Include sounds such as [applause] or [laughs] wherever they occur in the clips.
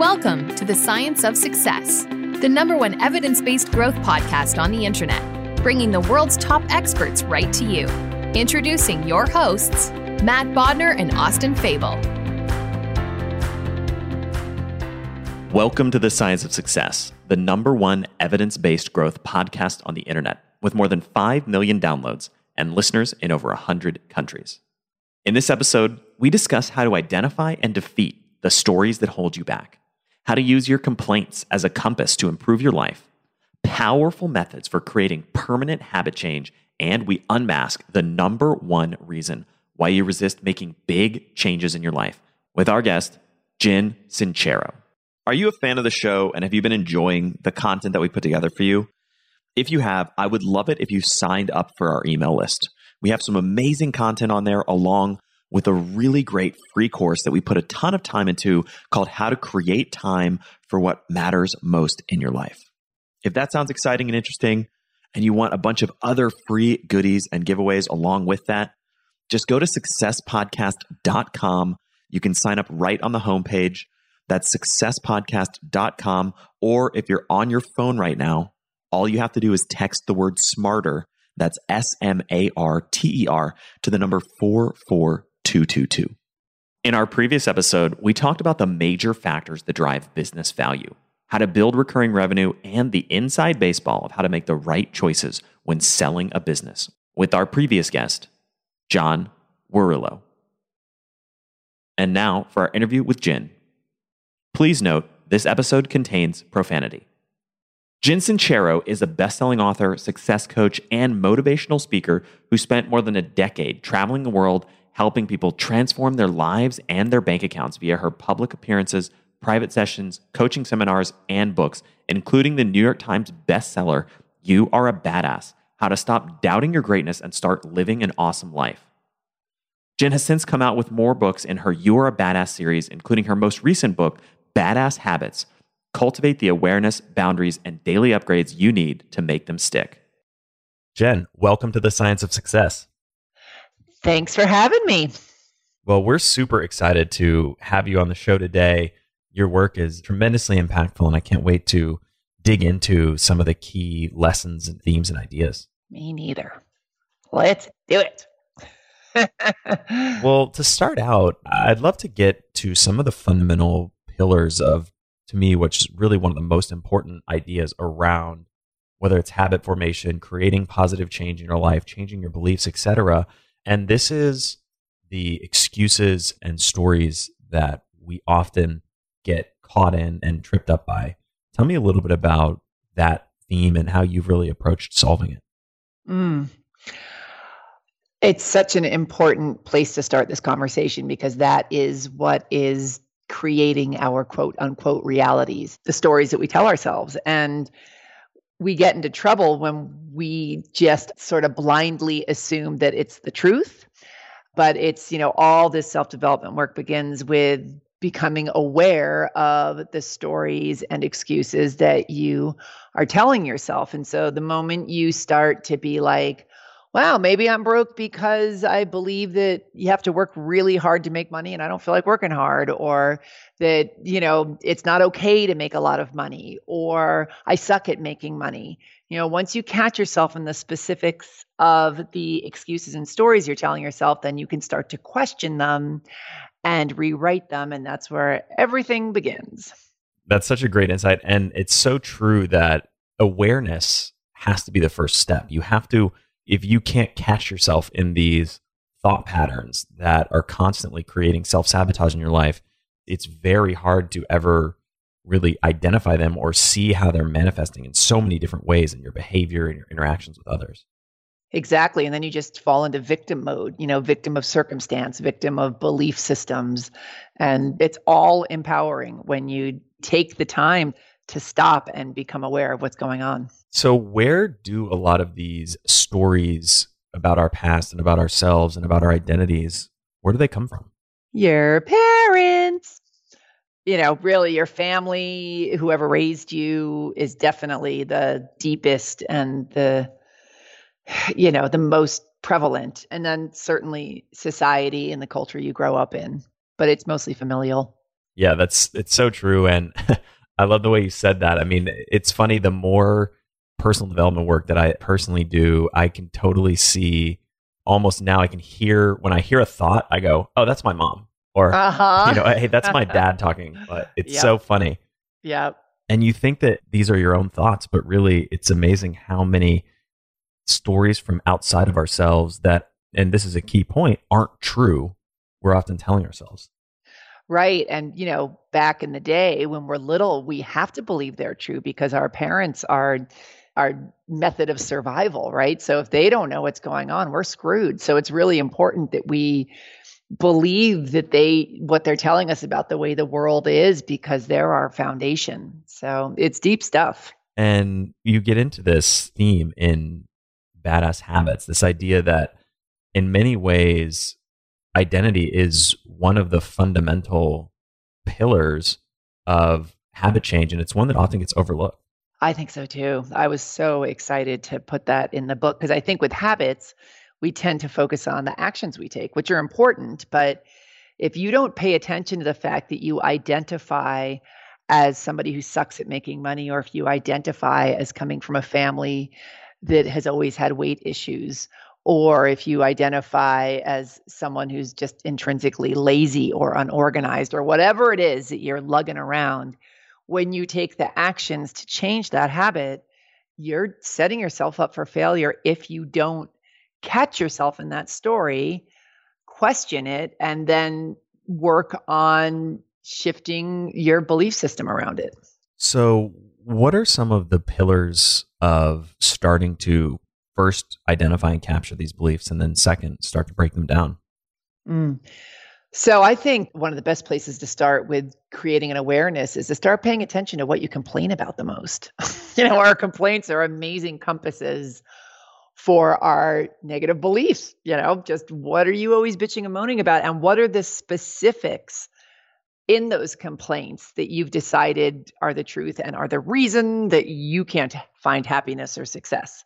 Welcome to the Science of Success, the number one evidence-based growth podcast on the internet, bringing the world's top experts right to you. Introducing your hosts, Matt Bodnar and Austin Fable. Welcome to the Science of Success, the number one evidence based growth podcast on the internet, with more than 5 million downloads and listeners in over 100 countries. In this episode, we discuss how to identify and defeat the stories that hold you back, how to use your complaints as a compass to improve your life, powerful methods for creating permanent habit change, and we unmask the number one reason why you resist making big changes in your life with our guest, Jen Sincero. Are you a fan of the show and have you been enjoying the content that we put together for you? If you have, I would love it if you signed up for our email list. We have some amazing content on there along with a really great free course that we put a ton of time into called How to Create Time for What Matters Most in Your Life. If that sounds exciting and interesting, and you want a bunch of other free goodies and giveaways along with that, just go to successpodcast.com. You can sign up right on the homepage. That's successpodcast.com. Or if you're on your phone right now, all you have to do is text the word smarter. That's S M A R T E R to the number 44222. In our previous episode, we talked about the major factors that drive business value, how to build recurring revenue, and the inside baseball of how to make the right choices when selling a business with our previous guest, John Warrillow. And now for our interview with Jen. Please note, this episode contains profanity. Jen Sincero is a best selling author, success coach, and motivational speaker who spent more than a decade traveling the world helping people transform their lives and their bank accounts via her public appearances, private sessions, coaching seminars, and books, including the New York Times bestseller, You Are a Badass How to Stop Doubting Your Greatness and Start Living an Awesome Life. Jen has since come out with more books in her You Are a Badass series, including her most recent book, badass habits, cultivate the awareness, boundaries, and daily upgrades you need to make them stick. Jen, welcome to the Science of Success. Thanks for having me. Well, we're super excited to have you on the show today. Your work is tremendously impactful, and I can't wait to dig into some of the key lessons and themes and ideas. Me neither. Let's do it. [laughs] well, to start out, I'd love to get to some of the fundamental pillars of, to me, which is really one of the most important ideas around whether it's habit formation, creating positive change in your life, changing your beliefs, etc. And this is the excuses and stories that we often get caught in and tripped up by. Tell me a little bit about that theme and how you've really approached solving it. Mm. It's such an important place to start this conversation because that is what is creating our quote unquote realities, the stories that we tell ourselves. And we get into trouble when we just sort of blindly assume that it's the truth. but it's, you know, all this self development work begins with becoming aware of the stories and excuses that you are telling yourself. And so the moment you start to be like, wow, maybe I'm broke because I believe that you have to work really hard to make money and I don't feel like working hard, or that, you know, it's not okay to make a lot of money, or I suck at making money. You know, once you catch yourself in the specifics of the excuses and stories you're telling yourself, then you can start to question them and rewrite them. And that's where everything begins. That's such a great insight. And it's so true that awareness has to be the first step. You have to, if you can't catch yourself in these thought patterns that are constantly creating self sabotage in your life, it's very hard to ever really identify them or see how they're manifesting in so many different ways in your behavior and your interactions with others. Exactly. And then you just fall into victim mode, you know, victim of circumstance, victim of belief systems. And it's all empowering when you take the time to stop and become aware of what's going on. So, where do a lot of these stories about our past and about ourselves and about our identities, where do they come from? Your parents. You know, really, your family, whoever raised you, is definitely the deepest and the you know, the most prevalent. And then certainly society and the culture you grow up in, but it's mostly familial. Yeah, that's it's so true and [laughs] I love the way you said that. I mean, it's funny the more personal development work that I personally do, I can totally see almost now I can hear when I hear a thought, I go, "Oh, that's my mom." Or uh-huh. [laughs] you know, "Hey, that's my [laughs] dad talking." But it's yep. so funny. Yeah. And you think that these are your own thoughts, but really it's amazing how many stories from outside of ourselves that, and this is a key point, aren't true, we're often telling ourselves. Right. And, you know, back in the day when we're little, we have to believe they're true because our parents are our method of survival, right? So if they don't know what's going on, we're screwed. So it's really important that we believe that they what they're telling us about the way the world is because they're our foundation. So it's deep stuff. And you get into this theme in badass habits. This idea that in many ways, identity is one of the fundamental pillars of habit change. And it's one that often gets overlooked. I think so too. I was so excited to put that in the book because I think with habits, we tend to focus on the actions we take, which are important. But if you don't pay attention to the fact that you identify as somebody who sucks at making money, or if you identify as coming from a family that has always had weight issues or if you identify as someone who's just intrinsically lazy or unorganized or whatever it is that you're lugging around, when you take the actions to change that habit, you're setting yourself up for failure if you don't catch yourself in that story, question it, and then work on shifting your belief system around it. So, what are some of the pillars of starting to first identify and capture these beliefs and then second start to break them down mm. so i think one of the best places to start with creating an awareness is to start paying attention to what you complain about the most [laughs] you know our complaints are amazing compasses for our negative beliefs you know just what are you always bitching and moaning about and what are the specifics in those complaints that you've decided are the truth and are the reason that you can't find happiness or success.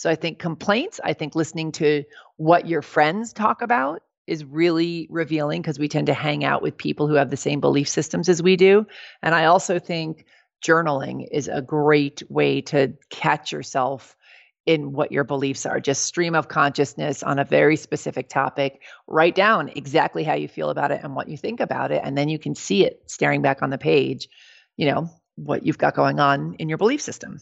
So I think complaints, I think listening to what your friends talk about is really revealing because we tend to hang out with people who have the same belief systems as we do. And I also think journaling is a great way to catch yourself in what your beliefs are. Just stream of consciousness on a very specific topic. Write down exactly how you feel about it and what you think about it. And then you can see it staring back on the page, you know, what you've got going on in your belief system.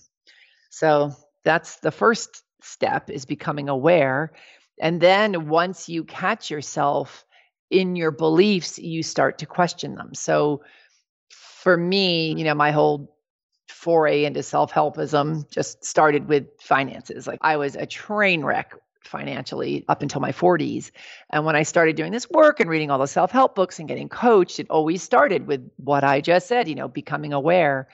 So that's the first step is becoming aware. And then once you catch yourself in your beliefs, you start to question them. So for me, you know, my whole foray into self-helpism just started with finances. Like I was a train wreck financially up until my 40s. And when I started doing this work and reading all the self-help books and getting coached, it always started with what I just said, you know, becoming aware.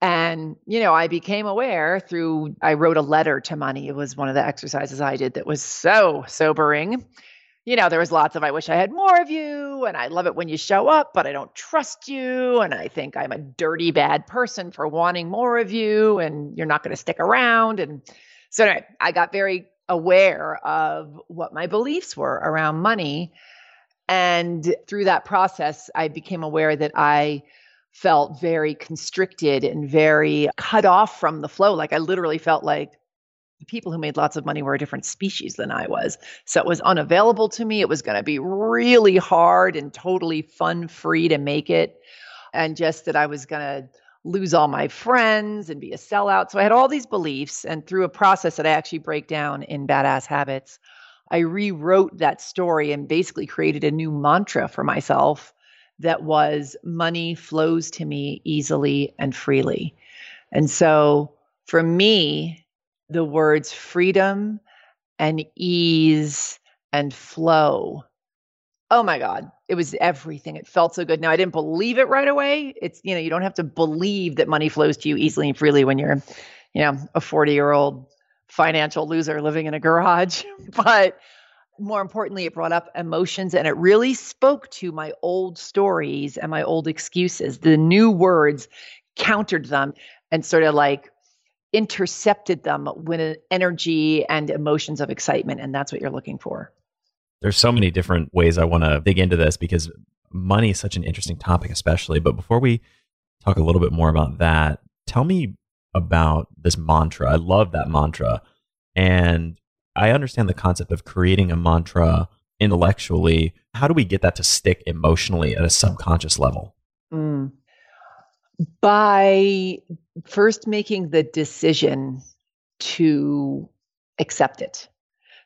And, you know, I became aware through, I wrote a letter to money. It was one of the exercises I did that was so sobering. you know, there was lots of, I wish I had more of you. And I love it when you show up, but I don't trust you. And I think I'm a dirty, bad person for wanting more of you. And you're not going to stick around. And so anyway, I got very aware of what my beliefs were around money. And through that process, I became aware that I felt very constricted and very cut off from the flow. Like I literally felt like the people who made lots of money were a different species than I was. So it was unavailable to me. It was going to be really hard and totally fun free to make it. And just that I was going to lose all my friends and be a sellout. So I had all these beliefs. And through a process that I actually break down in Badass Habits, I rewrote that story and basically created a new mantra for myself that was money flows to me easily and freely. And so for me, the words freedom and ease and flow. Oh my God, it was everything. It felt so good. Now, I didn't believe it right away. It's, you know, you don't have to believe that money flows to you easily and freely when you're, you know, a 40 year old financial loser living in a garage. [laughs] But more importantly, it brought up emotions and it really spoke to my old stories and my old excuses. The new words countered them and sort of like intercepted them with energy and emotions of excitement. And that's what you're looking for. There's so many different ways I want to dig into this because money is such an interesting topic, especially. But before we talk a little bit more about that, tell me about this mantra. I love that mantra. And I understand the concept of creating a mantra intellectually. How do we get that to stick emotionally at a subconscious level? Mm by first making the decision to accept it.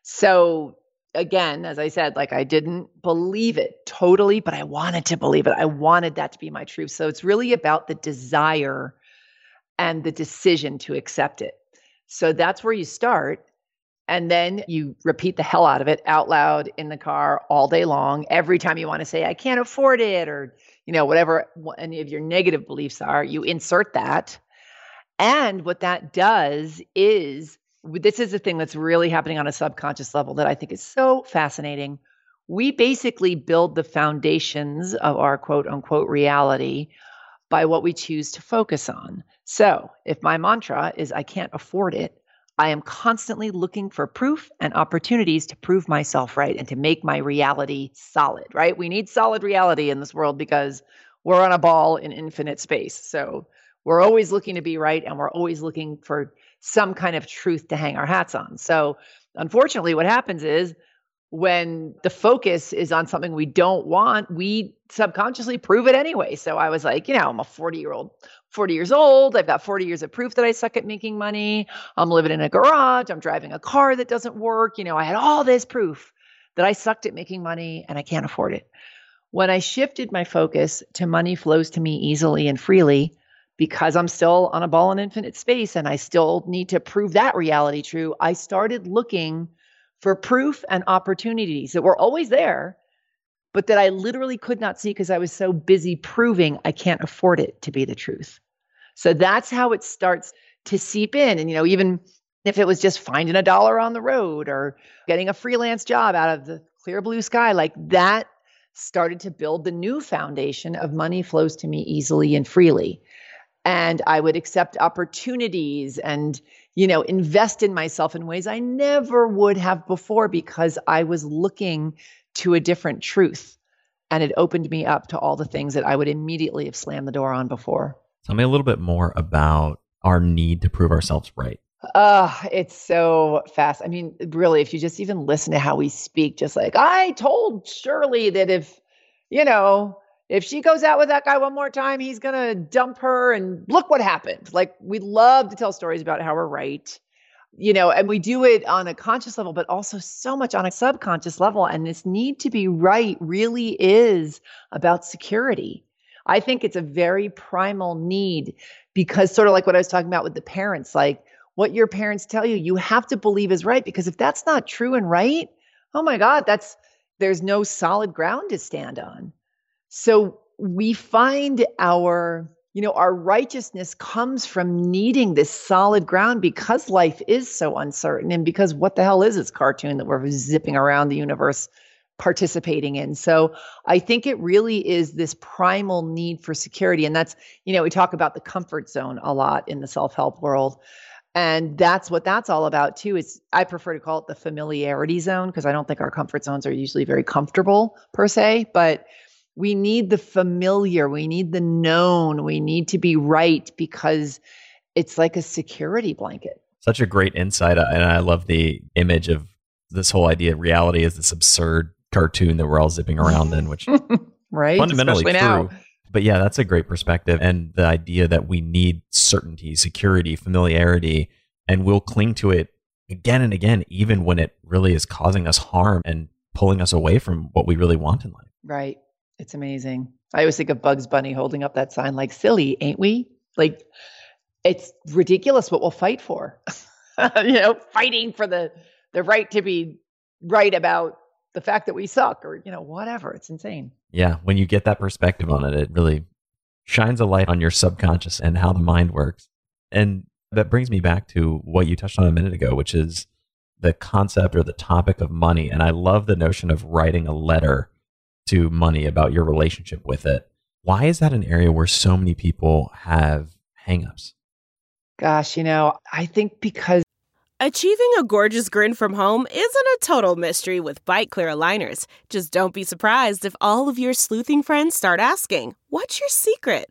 So again, as I said, like I didn't believe it totally, but I wanted to believe it. I wanted that to be my truth. So it's really about the desire and the decision to accept it. So that's where you start. And then you repeat the hell out of it out loud in the car all day long. Every time you want to say, I can't afford it, or you know, whatever any of your negative beliefs are, you insert that. And what that does is this is the thing that's really happening on a subconscious level that I think is so fascinating. We basically build the foundations of our quote unquote reality by what we choose to focus on. So, if my mantra is I can't afford it, I am constantly looking for proof and opportunities to prove myself right and to make my reality solid, right? We need solid reality in this world because we're on a ball in infinite space. So we're always looking to be right and we're always looking for some kind of truth to hang our hats on. So unfortunately, what happens is when the focus is on something we don't want, we subconsciously prove it anyway. So I was like, you know, I'm a 40 year old 40 years old. I've got 40 years of proof that I suck at making money. I'm living in a garage. I'm driving a car that doesn't work. You know, I had all this proof that I sucked at making money and I can't afford it. When I shifted my focus to money flows to me easily and freely because I'm still on a ball in infinite space and I still need to prove that reality true, I started looking for proof and opportunities that were always there but that I literally could not see because I was so busy proving I can't afford it to be the truth. So that's how it starts to seep in. And, you know, even if it was just finding a dollar on the road or getting a freelance job out of the clear blue sky, like that started to build the new foundation of money flows to me easily and freely. And I would accept opportunities and, you know, invest in myself in ways I never would have before because I was looking to a different truth. And it opened me up to all the things that I would immediately have slammed the door on before. Tell me a little bit more about our need to prove ourselves right. Uh, it's so fast. I mean, really, if you just even listen to how we speak, just like I told Shirley that if, you know, if she goes out with that guy one more time, he's going to dump her. And look what happened. Like, we love to tell stories about how we're right you know, and we do it on a conscious level, but also so much on a subconscious level. And this need to be right really is about security. I think it's a very primal need because, sort of like what I was talking about with the parents, like what your parents tell you, you have to believe is right. Because if that's not true and right, oh my God, that's there's no solid ground to stand on. So we find our you know, our righteousness comes from needing this solid ground because life is so uncertain and because what the hell is this cartoon that we're zipping around the universe participating in. So I think it really is this primal need for security. And that's, you know, we talk about the comfort zone a lot in the self help world. And that's what that's all about too. Is I prefer to call it the familiarity zone because I don't think our comfort zones are usually very comfortable per se, but we need the familiar, we need the known, we need to be right because it's like a security blanket. Such a great insight. Uh, and I love the image of this whole idea reality is this absurd cartoon that we're all zipping around in, which [laughs] right fundamentally Especially true. now. But yeah, that's a great perspective. And the idea that we need certainty, security, familiarity, and we'll cling to it again and again, even when it really is causing us harm and pulling us away from what we really want in life. Right. It's amazing. I always think of Bugs Bunny holding up that sign like silly, ain't we? Like it's ridiculous what we'll fight for. [laughs] you know, fighting for the the right to be right about the fact that we suck or you know whatever. It's insane. Yeah, when you get that perspective on it, it really shines a light on your subconscious and how the mind works. And that brings me back to what you touched on a minute ago, which is the concept or the topic of money. And I love the notion of writing a letter to money about your relationship with it. Why is that an area where so many people have hangups? Gosh, you know, I think because Achieving a gorgeous grin from home isn't a total mystery with Byte Clear aligners. Just don't be surprised if all of your sleuthing friends start asking, What's your secret?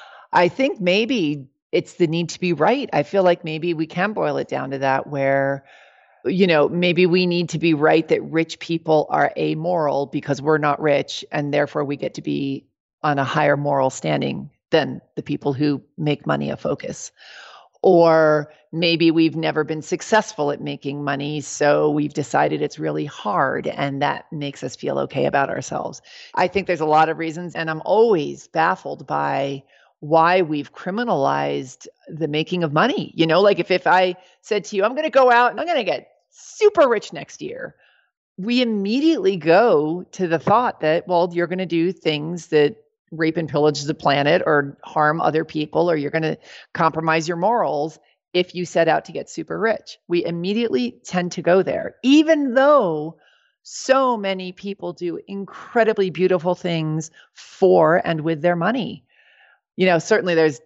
I think maybe it's the need to be right. I feel like maybe we can boil it down to that where you know, maybe we need to be right that rich people are amoral because we're not rich and therefore we get to be on a higher moral standing than the people who make money a focus. Or maybe we've never been successful at making money, so we've decided it's really hard and that makes us feel okay about ourselves. I think there's a lot of reasons, and I'm always baffled by why we've criminalized the making of money. You know, like if, if I said to you, I'm going to go out and I'm going to get super rich next year, we immediately go to the thought that, well, you're going to do things that rape and pillage the planet or harm other people or you're going to compromise your morals if you set out to get super rich. We immediately tend to go there, even though so many people do incredibly beautiful things for and with their money. You know, certainly there's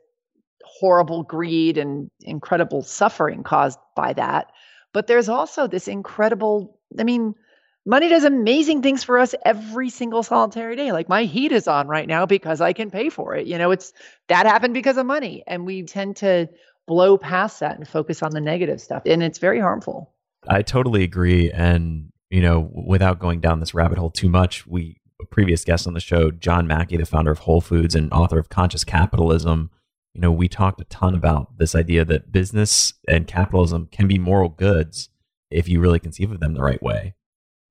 horrible greed and incredible suffering caused by that. But there's also this incredible, I mean, money does amazing things for us every single solitary day. Like my heat is on right now because I can pay for it. You know, it's that happened because of money. And we tend to blow past that and focus on the negative stuff. And it's very harmful. I totally agree. And, you know, without going down this rabbit hole too much, we previous guest on the show, John Mackey, the founder of Whole Foods and author of Conscious Capitalism, you know, we talked a ton about this idea that business and capitalism can be moral goods if you really conceive of them the right way.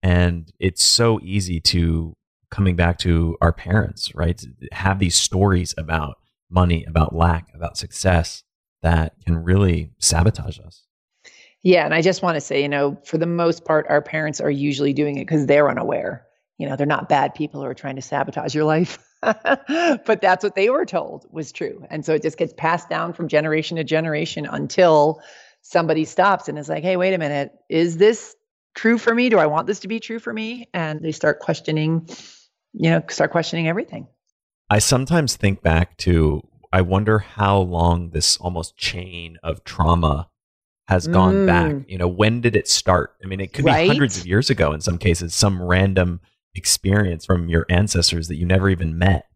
And it's so easy to coming back to our parents, right? To have these stories about money, about lack, about success that can really sabotage us. Yeah. And I just want to say, you know, for the most part, our parents are usually doing it because they're unaware. You know, they're not bad people who are trying to sabotage your life. [laughs] but that's what they were told was true. And so it just gets passed down from generation to generation until somebody stops and is like, hey, wait a minute, is this true for me? Do I want this to be true for me? And they start questioning, you know, start questioning everything. I sometimes think back to, I wonder how long this almost chain of trauma has gone mm. back. You know, when did it start? I mean, it could right? be hundreds of years ago in some cases, some random experience from your ancestors that you never even met.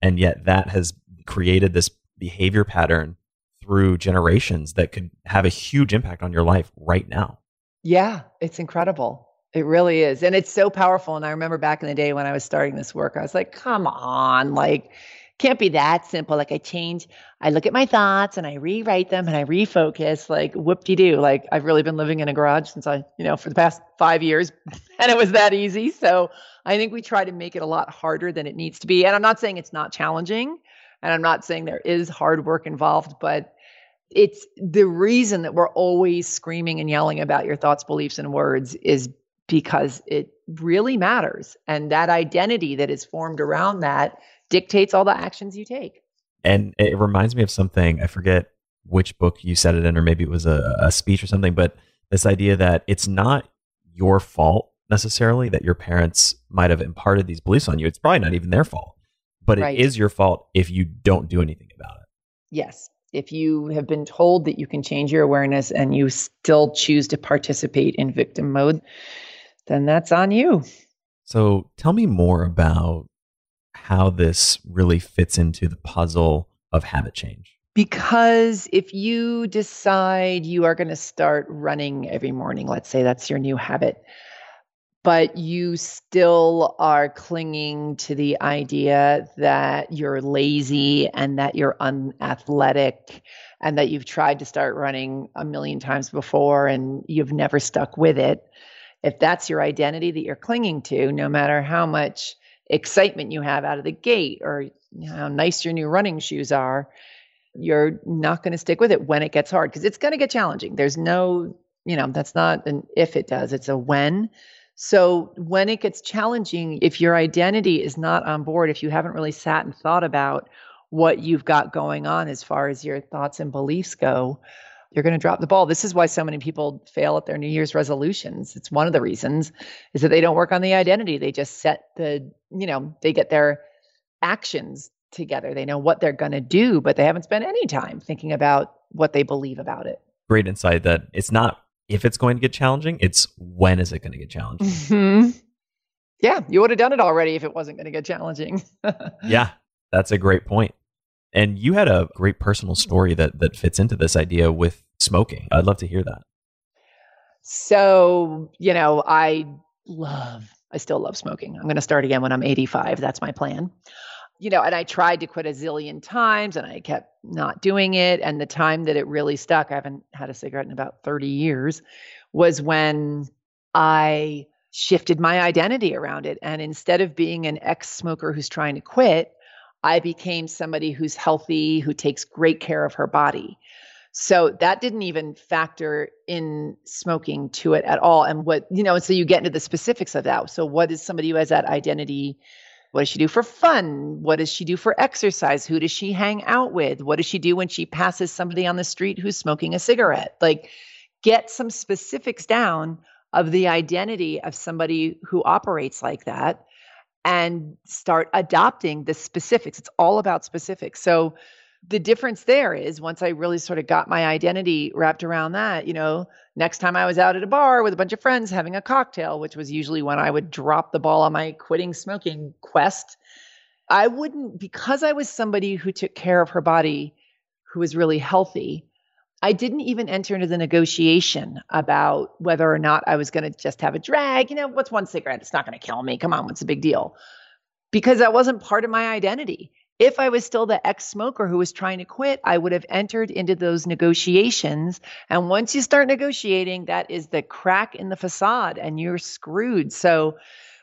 And yet that has created this behavior pattern through generations that could have a huge impact on your life right now. Yeah, it's incredible. It really is. And it's so powerful. And I remember back in the day when I was starting this work, I was like, come on, like, can't be that simple. Like I change, I look at my thoughts and I rewrite them and I refocus. Like whoop de doo. Like I've really been living in a garage since I, you know, for the past five years, [laughs] and it was that easy. So I think we try to make it a lot harder than it needs to be. And I'm not saying it's not challenging, and I'm not saying there is hard work involved, but it's the reason that we're always screaming and yelling about your thoughts, beliefs, and words is because it really matters. And that identity that is formed around that dictates all the actions you take. And it reminds me of something, I forget which book you said it in, or maybe it was a, a speech or something, but this idea that it's not your fault necessarily that your parents might have imparted these beliefs on you. It's probably not even their fault, but right. it is your fault if you don't do anything about it. Yes. If you have been told that you can change your awareness and you still choose to participate in victim mode, then that's on you. So tell me more about how this really fits into the puzzle of habit change. Because if you decide you are going to start running every morning, let's say that's your new habit, but you still are clinging to the idea that you're lazy and that you're unathletic and that you've tried to start running a million times before and you've never stuck with it. If that's your identity that you're clinging to, no matter how much excitement you have out of the gate or how nice your new running shoes are, you're not going to stick with it when it gets hard because it's going to get challenging. There's no, you know, that's not an if it does, it's a when. So when it gets challenging, if your identity is not on board, if you haven't really sat and thought about what you've got going on as far as your thoughts and beliefs go, you're going to drop the ball. This is why so many people fail at their New Year's resolutions. It's one of the reasons is that they don't work on the identity. They just set the, you know, they get their actions together. They know what they're going to do, but they haven't spent any time thinking about what they believe about it. Great insight that it's not if it's going to get challenging, it's when is it going to get [laughs] challenging? Mm-hmm. Yeah, you would have done it already if it wasn't going to get challenging. [laughs] yeah, that's a great point. And you had a great personal mm-hmm. story that that fits into this idea with smoking. I'd love to hear that. So, you know, I love I still love smoking. I'm going to start again when I'm 85. That's my plan. You know, and I tried to quit a zillion times and I kept not doing it. And the time that it really stuck, I haven't had a cigarette in about 30 years, was when I shifted my identity around it. And instead of being an ex smoker who's trying to quit, I became somebody who's healthy, who takes great care of her body. So that didn't even factor in smoking to it at all. And what, you know, so you get into the specifics of that. So, what is somebody who has that identity? What does she do for fun? What does she do for exercise? Who does she hang out with? What does she do when she passes somebody on the street who's smoking a cigarette? Like, get some specifics down of the identity of somebody who operates like that and start adopting the specifics. It's all about specifics. So the difference there is once I really sort of got my identity wrapped around that, you know, next time I was out at a bar with a bunch of friends having a cocktail, which was usually when I would drop the ball on my quitting smoking quest, I wouldn't, because I was somebody who took care of her body, who was really healthy, I didn't even enter into the negotiation about whether or not I was going to just have a drag. You know, what's one cigarette? It's not going to kill me. Come on, what's the big deal? because that wasn't part of my identity. If I was still the ex smoker who was trying to quit, I would have entered into those negotiations. And once you start negotiating, that is the crack in the facade and you're screwed. So,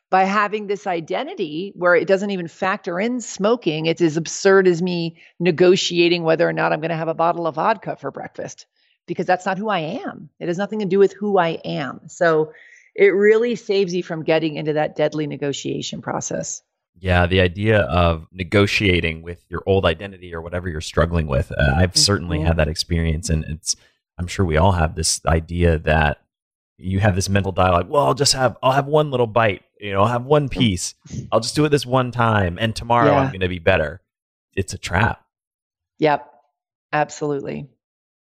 by having this identity where it doesn't even factor in smoking, it's as absurd as me negotiating whether or not I'm going to have a bottle of vodka for breakfast because that's not who I am. It has nothing to do with who I am. So, it really saves you from getting into that deadly negotiation process. Yeah, the idea of negotiating with your old identity or whatever you're struggling with. Uh, I've mm-hmm. certainly had that experience, and it's. I'm sure we all have this idea that you have this mental dialogue. Well, I'll just have I'll have one little bite. You know, I'll have one hmm. piece. I'll just do it this one time, and tomorrow yeah. I'm going to be better. It's a trap. Yep, absolutely.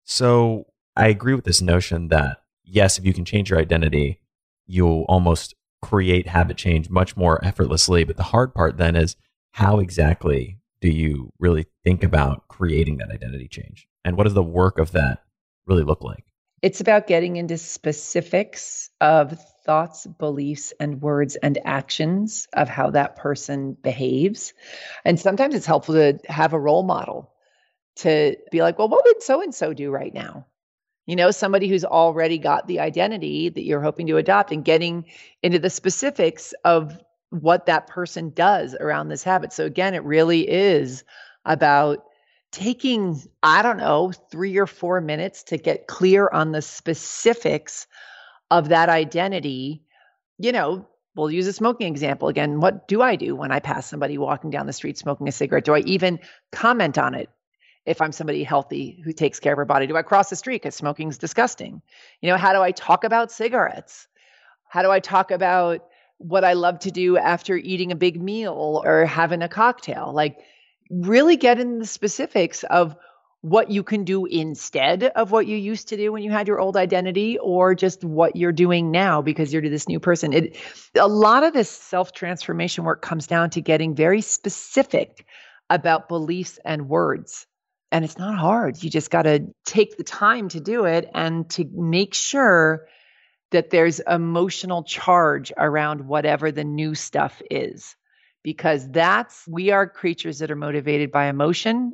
So I agree with this notion that yes, if you can change your identity, you'll almost create habit change much more effortlessly. But the hard part then is how exactly do you really think about creating that identity change? And what does the work of that really look like? It's about getting into specifics of thoughts, beliefs, and words and actions of how that person behaves. And sometimes it's helpful to have a role model to be like, well, what would so and so do right now? you know, somebody who's already got the identity that you're hoping to adopt and getting into the specifics of what that person does around this habit. So, again, it really is about taking, I don't know, three or four minutes to get clear on the specifics of that identity. You know, we'll use a smoking example again. What do I do when I pass somebody walking down the street smoking a cigarette? Do I even comment on it? if I'm somebody healthy who takes care of her body? Do I cross the street because smoking's disgusting? You know, how do I talk about cigarettes? How do I talk about what I love to do after eating a big meal or having a cocktail? Like, really get in the specifics of what you can do instead of what you used to do when you had your old identity or just what you're doing now because you're this new person it a lot of this self transformation work comes down to getting very specific about beliefs and words and it's not hard. You just got to take the time to do it and to make sure that there's emotional charge around whatever the new stuff is. Because that's, we are creatures that are motivated by emotion,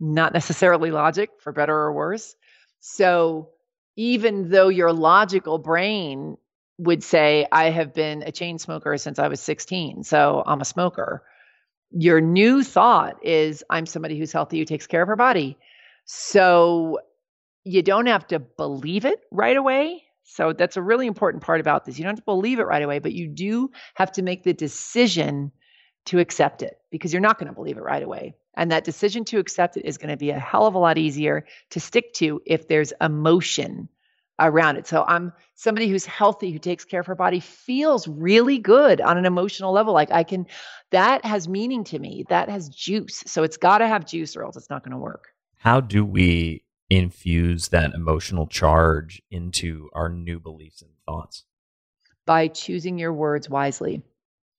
not necessarily logic, for better or worse. So even though your logical brain would say, I have been a chain smoker since I was 16, so I'm a smoker your new thought is I'm somebody who's healthy who takes care of her body. So you don't have to believe it right away. So that's a really important part about this. You don't have to believe it right away, but you do have to make the decision to accept it because you're not going to believe it right away. And that decision to accept it is going to be a hell of a lot easier to stick to if there's emotion around it. So I'm somebody who's healthy, who takes care of her body, feels really good on an emotional level. Like I can, that has meaning to me. That has juice. So it's got to have juice or else it's not going to work. How do we infuse that emotional charge into our new beliefs and thoughts? By choosing your words wisely.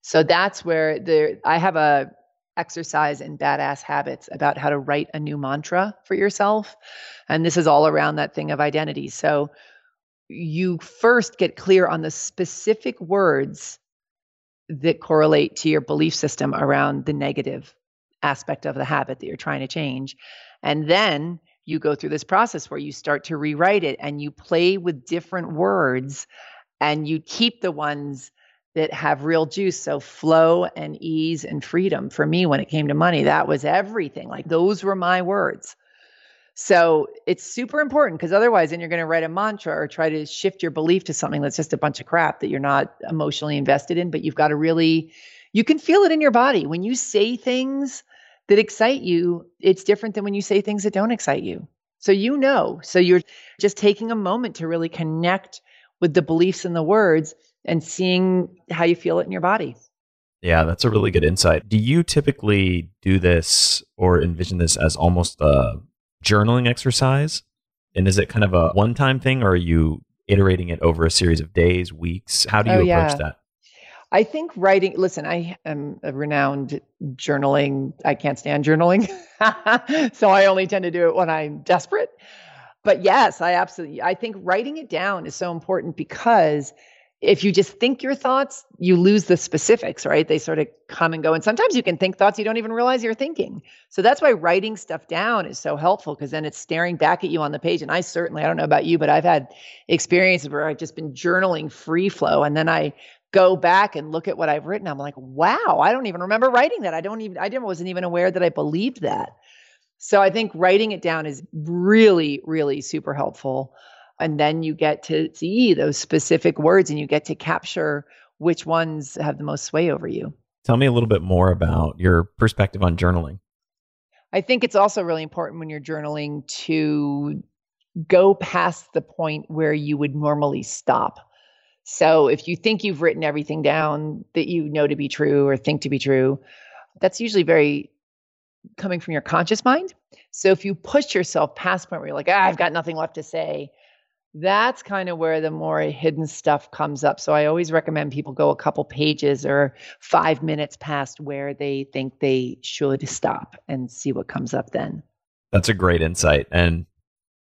So that's where the I have a exercise and badass habits about how to write a new mantra for yourself. And this is all around that thing of identity. So you first get clear on the specific words that correlate to your belief system around the negative aspect of the habit that you're trying to change. And then you go through this process where you start to rewrite it and you play with different words and you keep the ones that have real juice. So flow and ease and freedom. For me, when it came to money, that was everything. Like those were my words. So it's super important because otherwise, then you're going to write a mantra or try to shift your belief to something that's just a bunch of crap that you're not emotionally invested in. But you've got to really, you can feel it in your body. When you say things that excite you, it's different than when you say things that don't excite you. So you know. So you're just taking a moment to really connect with the beliefs and the words and seeing how you feel it in your body. Yeah, that's a really good insight. Do you typically do this or envision this as almost a journaling exercise? And is it kind of a one time thing or are you iterating it over a series of days, weeks? How do you oh, approach yeah. that? I think writing, listen, I am a renowned journaling. I can't stand journaling. [laughs] so I only tend to do it when I'm desperate. But yes, I absolutely, I think writing it down is so important because if you just think your thoughts, you lose the specifics, right? They sort of come and go. And sometimes you can think thoughts you don't even realize you're thinking. So that's why writing stuff down is so helpful because then it's staring back at you on the page. And I certainly, I don't know about you, but I've had experiences where I've just been journaling free flow and then I go back and look at what I've written. I'm like, wow, I don't even remember writing that. I don't even, I didn't, wasn't even aware that I believed that. So I think writing it down is really, really super helpful. And then you get to see those specific words and you get to capture which ones have the most sway over you. Tell me a little bit more about your perspective on journaling. I think it's also really important when you're journaling to go past the point where you would normally stop. So if you think you've written everything down that you know to be true or think to be true, that's usually very coming from your conscious mind. So if you push yourself past the point where you're like, ah, I've got nothing left to say, that's kind of where the more hidden stuff comes up. So I always recommend people go a couple pages or five minutes past where they think they should stop and see what comes up then. That's a great insight and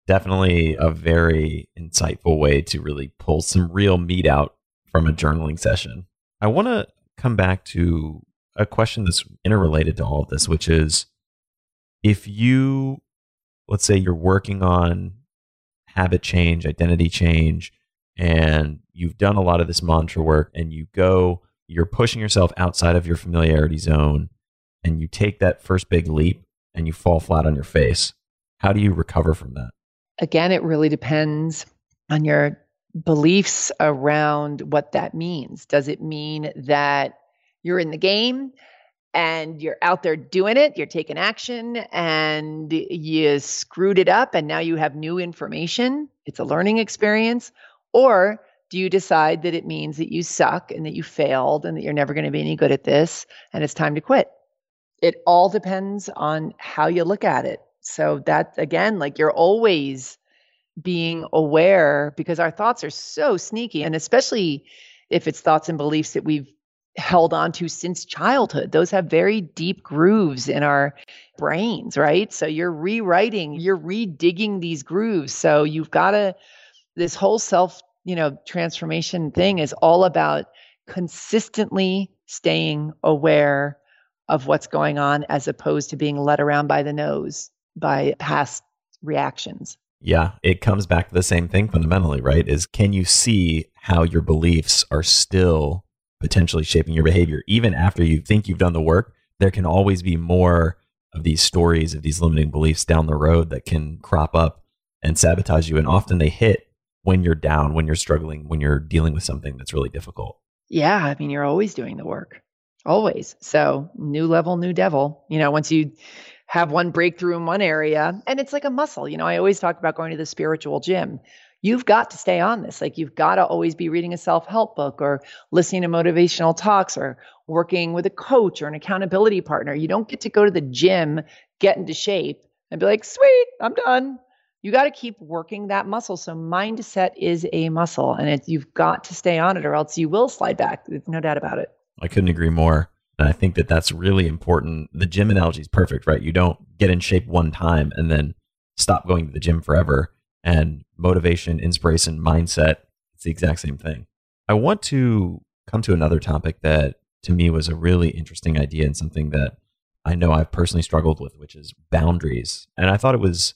definitely a very insightful way to really pull some real meat out from a journaling session. I want to come back to a question that's interrelated to all of this, which is if you, let's say you're working on habit change, identity change, and you've done a lot of this mantra work and you go, you're pushing yourself outside of your familiarity zone and you take that first big leap and you fall flat on your face. How do you recover from that? Again, it really depends on your beliefs around what that means. Does it mean that you're in the game? And you're out there doing it, you're taking action, and you screwed it up, and now you have new information. It's a learning experience. Or do you decide that it means that you suck and that you failed and that you're never going to be any good at this and it's time to quit? It all depends on how you look at it. So, that again, like you're always being aware because our thoughts are so sneaky, and especially if it's thoughts and beliefs that we've held on to since childhood. Those have very deep grooves in our brains, right? So you're rewriting, you're redigging these grooves. So you've got to, this whole self, you know, transformation thing is all about consistently staying aware of what's going on as opposed to being led around by the nose by past reactions. Yeah, it comes back to the same thing fundamentally, right? Is can you see how your beliefs are still potentially shaping your behavior. Even after you think you've done the work, there can always be more of these stories of these limiting beliefs down the road that can crop up and sabotage you. And often they hit when you're down, when you're struggling, when you're dealing with something that's really difficult. Yeah. I mean, you're always doing the work, always. So, new level, new devil. You know, once you have one breakthrough in one area, and it's like a muscle. You know, I always talk about going to the spiritual gym you've got to stay on this. Like you've got to always be reading a self help book or listening to motivational talks or working with a coach or an accountability partner. You don't get to go to the gym, get into shape, and be like, sweet, I'm done. You got to keep working that muscle. So mindset is a muscle, and it, you've got to stay on it, or else you will slide back. There's no doubt about it. I couldn't agree more. And I think that that's really important. The gym analogy is perfect, right? You don't get in shape one time and then stop going to the gym forever and motivation, inspiration, mindset. It's the exact same thing. I want to come to another topic that to me was a really interesting idea and something that I know I've personally struggled with, which is boundaries. And I thought it was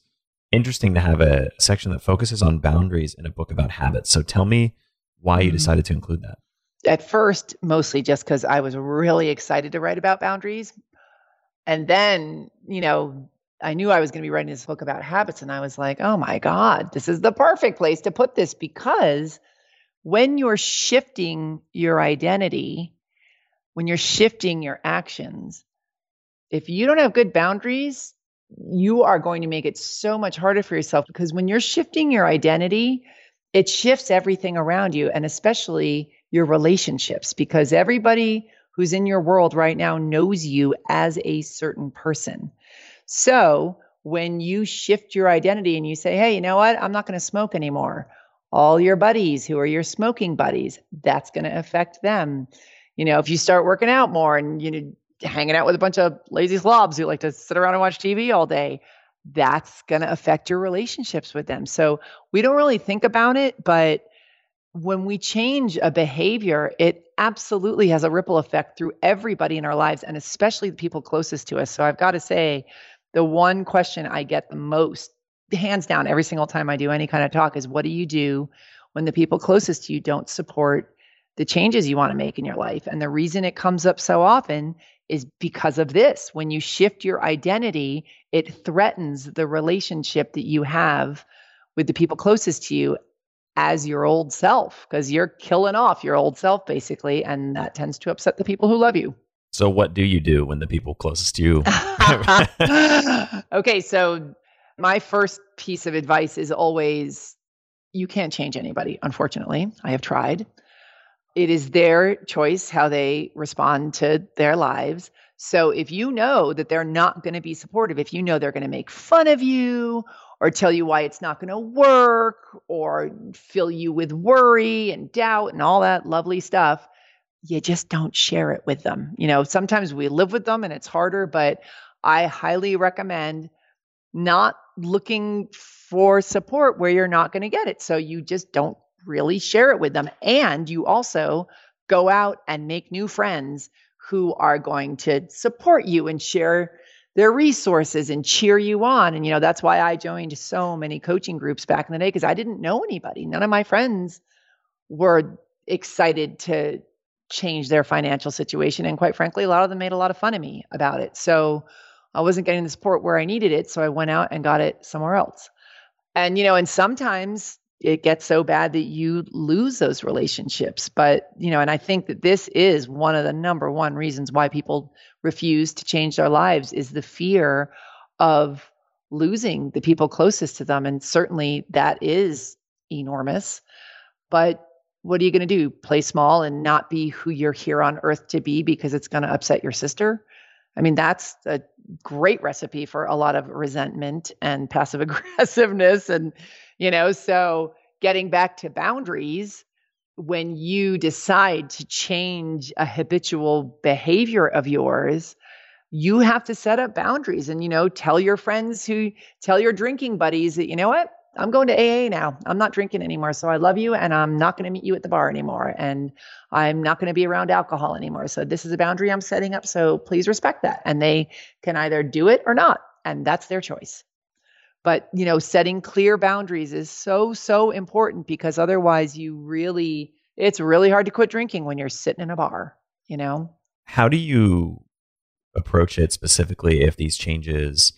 interesting to have a section that focuses on boundaries in a book about habits. So tell me why you mm-hmm. decided to include that. At first, mostly just because I was really excited to write about boundaries. And then, you know, I knew I was going to be writing this book about habits. And I was like, oh my God, this is the perfect place to put this because when you're shifting your identity, when you're shifting your actions, if you don't have good boundaries, you are going to make it so much harder for yourself because when you're shifting your identity, it shifts everything around you and especially your relationships because everybody who's in your world right now knows you as a certain person. So when you shift your identity and you say, hey, you know what? I'm not going to smoke anymore. All your buddies who are your smoking buddies, that's going to affect them. You know, if you start working out more and you know hanging out with a bunch of lazy slobs who like to sit around and watch TV all day, that's going to affect your relationships with them. So we don't really think about it, but when we change a behavior, it absolutely has a ripple effect through everybody in our lives and especially the people closest to us. So I've got to say, the one question I get the most, hands down, every single time I do any kind of talk is what do you do when the people closest to you don't support the changes you want to make in your life? And the reason it comes up so often is because of this. When you shift your identity, it threatens the relationship that you have with the people closest to you as your old self because you're killing off your old self basically and that tends to upset the people who love you so what do you do when the people closest to you [laughs] okay so my first piece of advice is always you can't change anybody unfortunately. I have tried. It is their choice how they respond to their lives. So if you know that they're not going to be supportive if you know they're going to make fun of you or tell you why it's not going to work or fill you with worry and doubt and all that lovely stuff, you just don't share it with them. You know, sometimes we live with them and it's harder, but I highly recommend not looking for support where you're not going to get it. So you just don't really share it with them. And you also go out and make new friends who are going to support you and share their resources and cheer you on. And, you know, that's why I joined so many coaching groups back in the day because I didn't know anybody. None of my friends were excited to change their financial situation. And quite frankly, a lot of them made a lot of fun of me about it. So I wasn't getting the support where I needed it. So I went out and got it somewhere else. And, you know, and sometimes it gets so bad that you lose those relationships. But, you know, and I think that this is one of the number one reasons why people refuse to change their lives is the fear of losing the people closest to them. And certainly that is enormous. But what are you going to do? Play small and not be who you're here on earth to be because it's going to upset your sister? I mean, that's a great recipe for a lot of resentment and [laughs] passive aggressiveness. And, you know, so getting back to boundaries, when you decide to change a habitual behavior of yours, you have to set up boundaries and, you know, tell your friends who tell your drinking buddies that, you know what, I'm going to AA now. I'm not drinking anymore. So I love you and I'm not going to meet you at the bar anymore. And I'm not going to be around alcohol anymore. So this is a boundary I'm setting up. So please respect that. And they can either do it or not. And that's their choice. But, you know, setting clear boundaries is so, so important because otherwise you really, it's really hard to quit drinking when you're sitting in a bar, you know? How do you approach it specifically if these changes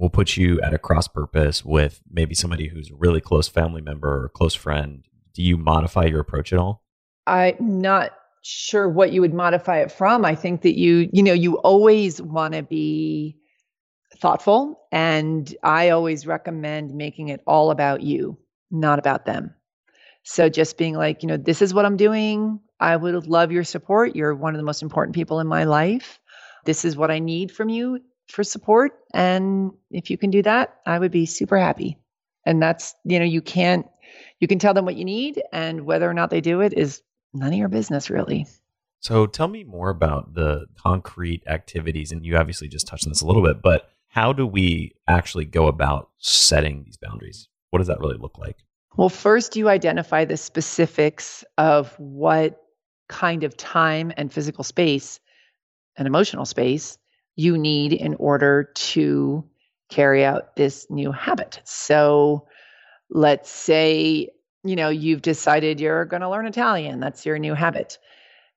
will put you at a cross purpose with maybe somebody who's a really close family member or close friend? Do you modify your approach at all? I'm not sure what you would modify it from. I think that you, you know, you always want to be thoughtful. And I always recommend making it all about you, not about them. So just being like, you know, this is what I'm doing. I would love your support. You're one of the most important people in my life. This is what I need from you for support. And if you can do that, I would be super happy. And that's, you know, you can't, you can tell them what you need, and whether or not they do it is none of your business, really. So tell me more about the concrete activities. And you obviously just touched on this a little bit, but how do we actually go about setting these boundaries? What does that really look like? Well, first, you identify the specifics of what kind of time and physical space and emotional space you need in order to carry out this new habit. So, let's say, you know, you've decided you're going to learn Italian, that's your new habit.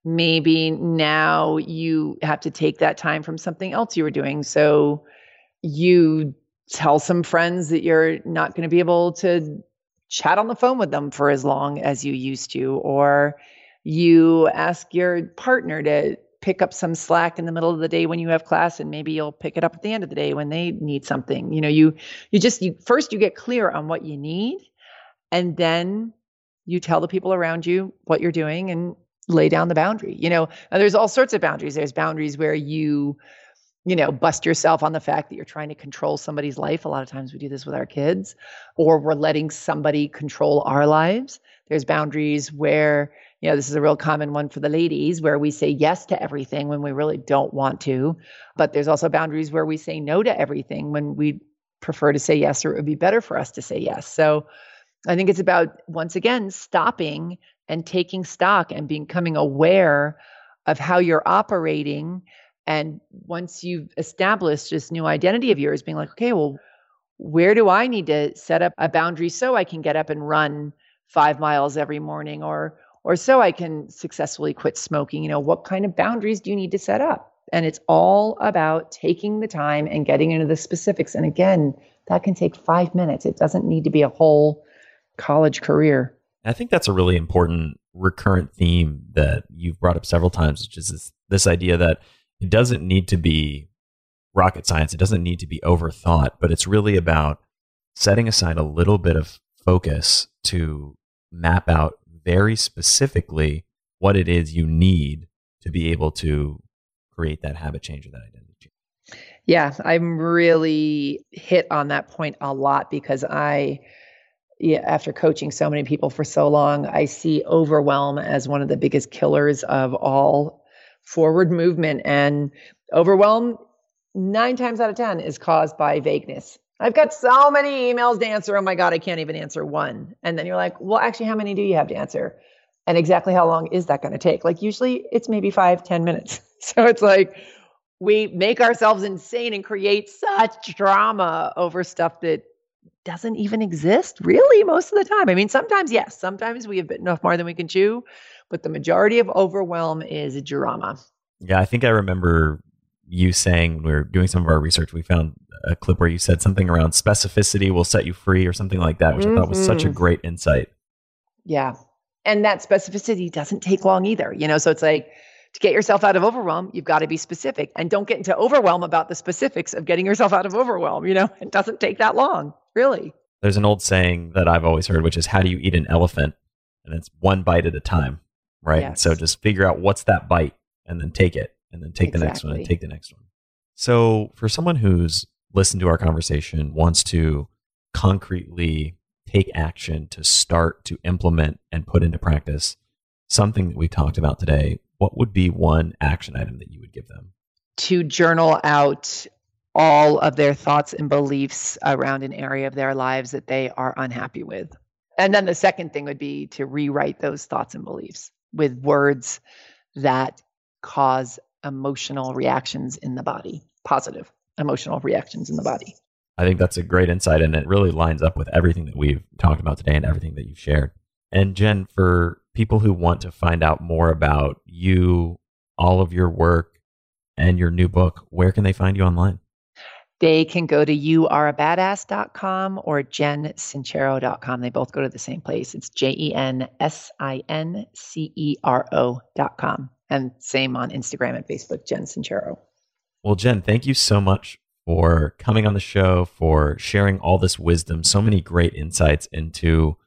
Maybe now you have to take that time from something else you were doing. So, you tell some friends that you're not going to be able to chat on the phone with them for as long as you used to, or you ask your partner to pick up some slack in the middle of the day when you have class and maybe you'll pick it up at the end of the day when they need something you know you you just you first you get clear on what you need and then you tell the people around you what you're doing and lay down the boundary you know there's all sorts of boundaries there's boundaries where you you know, bust yourself on the fact that you're trying to control somebody's life. A lot of times we do this with our kids, or we're letting somebody control our lives. There's boundaries where, you know, this is a real common one for the ladies where we say yes to everything when we really don't want to. But there's also boundaries where we say no to everything when we prefer to say yes or it would be better for us to say yes. So I think it's about, once again, stopping and taking stock and becoming aware of how you're operating. And once you've established this new identity of yours, being like, okay, well, where do I need to set up a boundary so I can get up and run five miles every morning or or so I can successfully quit smoking? You know, what kind of boundaries do you need to set up? And it's all about taking the time and getting into the specifics. And again, that can take five minutes. It doesn't need to be a whole college career. I think that's a really important recurrent theme that you've brought up several times, which is this, this idea that it doesn't need to be rocket science. It doesn't need to be overthought, but it's really about setting aside a little bit of focus to map out very specifically what it is you need to be able to create that habit change or that identity change. Yeah, I'm really hit on that point a lot because I yeah, after coaching so many people for so long, I see overwhelm as one of the biggest killers of all forward movement. And overwhelm, nine times out of 10, is caused by vagueness. I've got so many emails to answer. Oh my God, I can't even answer one. And then you're like, well, actually, how many do you have to answer? And exactly how long is that going to take? Like, usually it's maybe five, ten minutes. [laughs] So it's like, we make ourselves insane and create such drama over stuff that doesn't even exist really most of the time. I mean, sometimes, yes, sometimes we have bitten off more than we can chew, but the majority of overwhelm is drama. Yeah, I think I remember you saying when we were doing some of our research, we found a clip where you said something around specificity will set you free or something like that, which mm-hmm. I thought was such a mm-hmm. great insight. Yeah. And that specificity doesn't take long either, you know? So it's like, to get yourself out of overwhelm, you've got to be specific and don't get into overwhelm about the specifics of getting yourself out of overwhelm. You know, it doesn't take that long really. There's an old saying that I've always heard, which is how do you eat an elephant? And it's one bite at a time, right? Yes. So just figure out what's that bite and then take it and then take exactly. the next one and take the next one. So for someone who's listened to our conversation, wants to concretely take action to start to implement and put into practice something that we talked about today, what would be one action item that you would give them? To journal out all of their thoughts and beliefs around an area of their lives that they are unhappy with. And then the second thing would be to rewrite those thoughts and beliefs with words that cause emotional reactions in the body, positive emotional reactions in the body. I think that's a great insight, and it really lines up with everything that we've talked about today and everything that you've shared. And Jen, for people who want to find out more about you, all of your work, and your new book, where can they find you online? They can go to youareabadass.com or jensincero.com. They both go to the same place. It's J E N S I N C E R O.com. And same on Instagram and Facebook, Jen Sincero. Well, Jen, thank you so much for coming on the show, for sharing all this wisdom, so many great insights into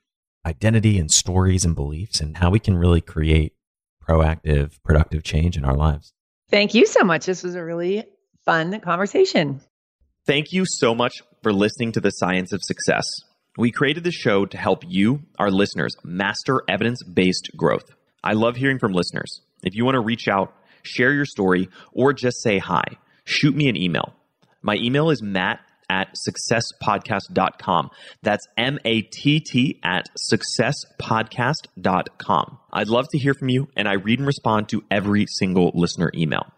identity and stories and beliefs and how we can really create proactive, productive change in our lives. Thank you so much. This was a really fun conversation. Thank you so much for listening to the Science of Success. We created the show to help you, our listeners, master evidence based growth. I love hearing from listeners. If you want to reach out, share your story, or just say hi, shoot me an email. My email is matt at successpodcast.com. That's M A T T at successpodcast.com. I'd love to hear from you, and I read and respond to every single listener email.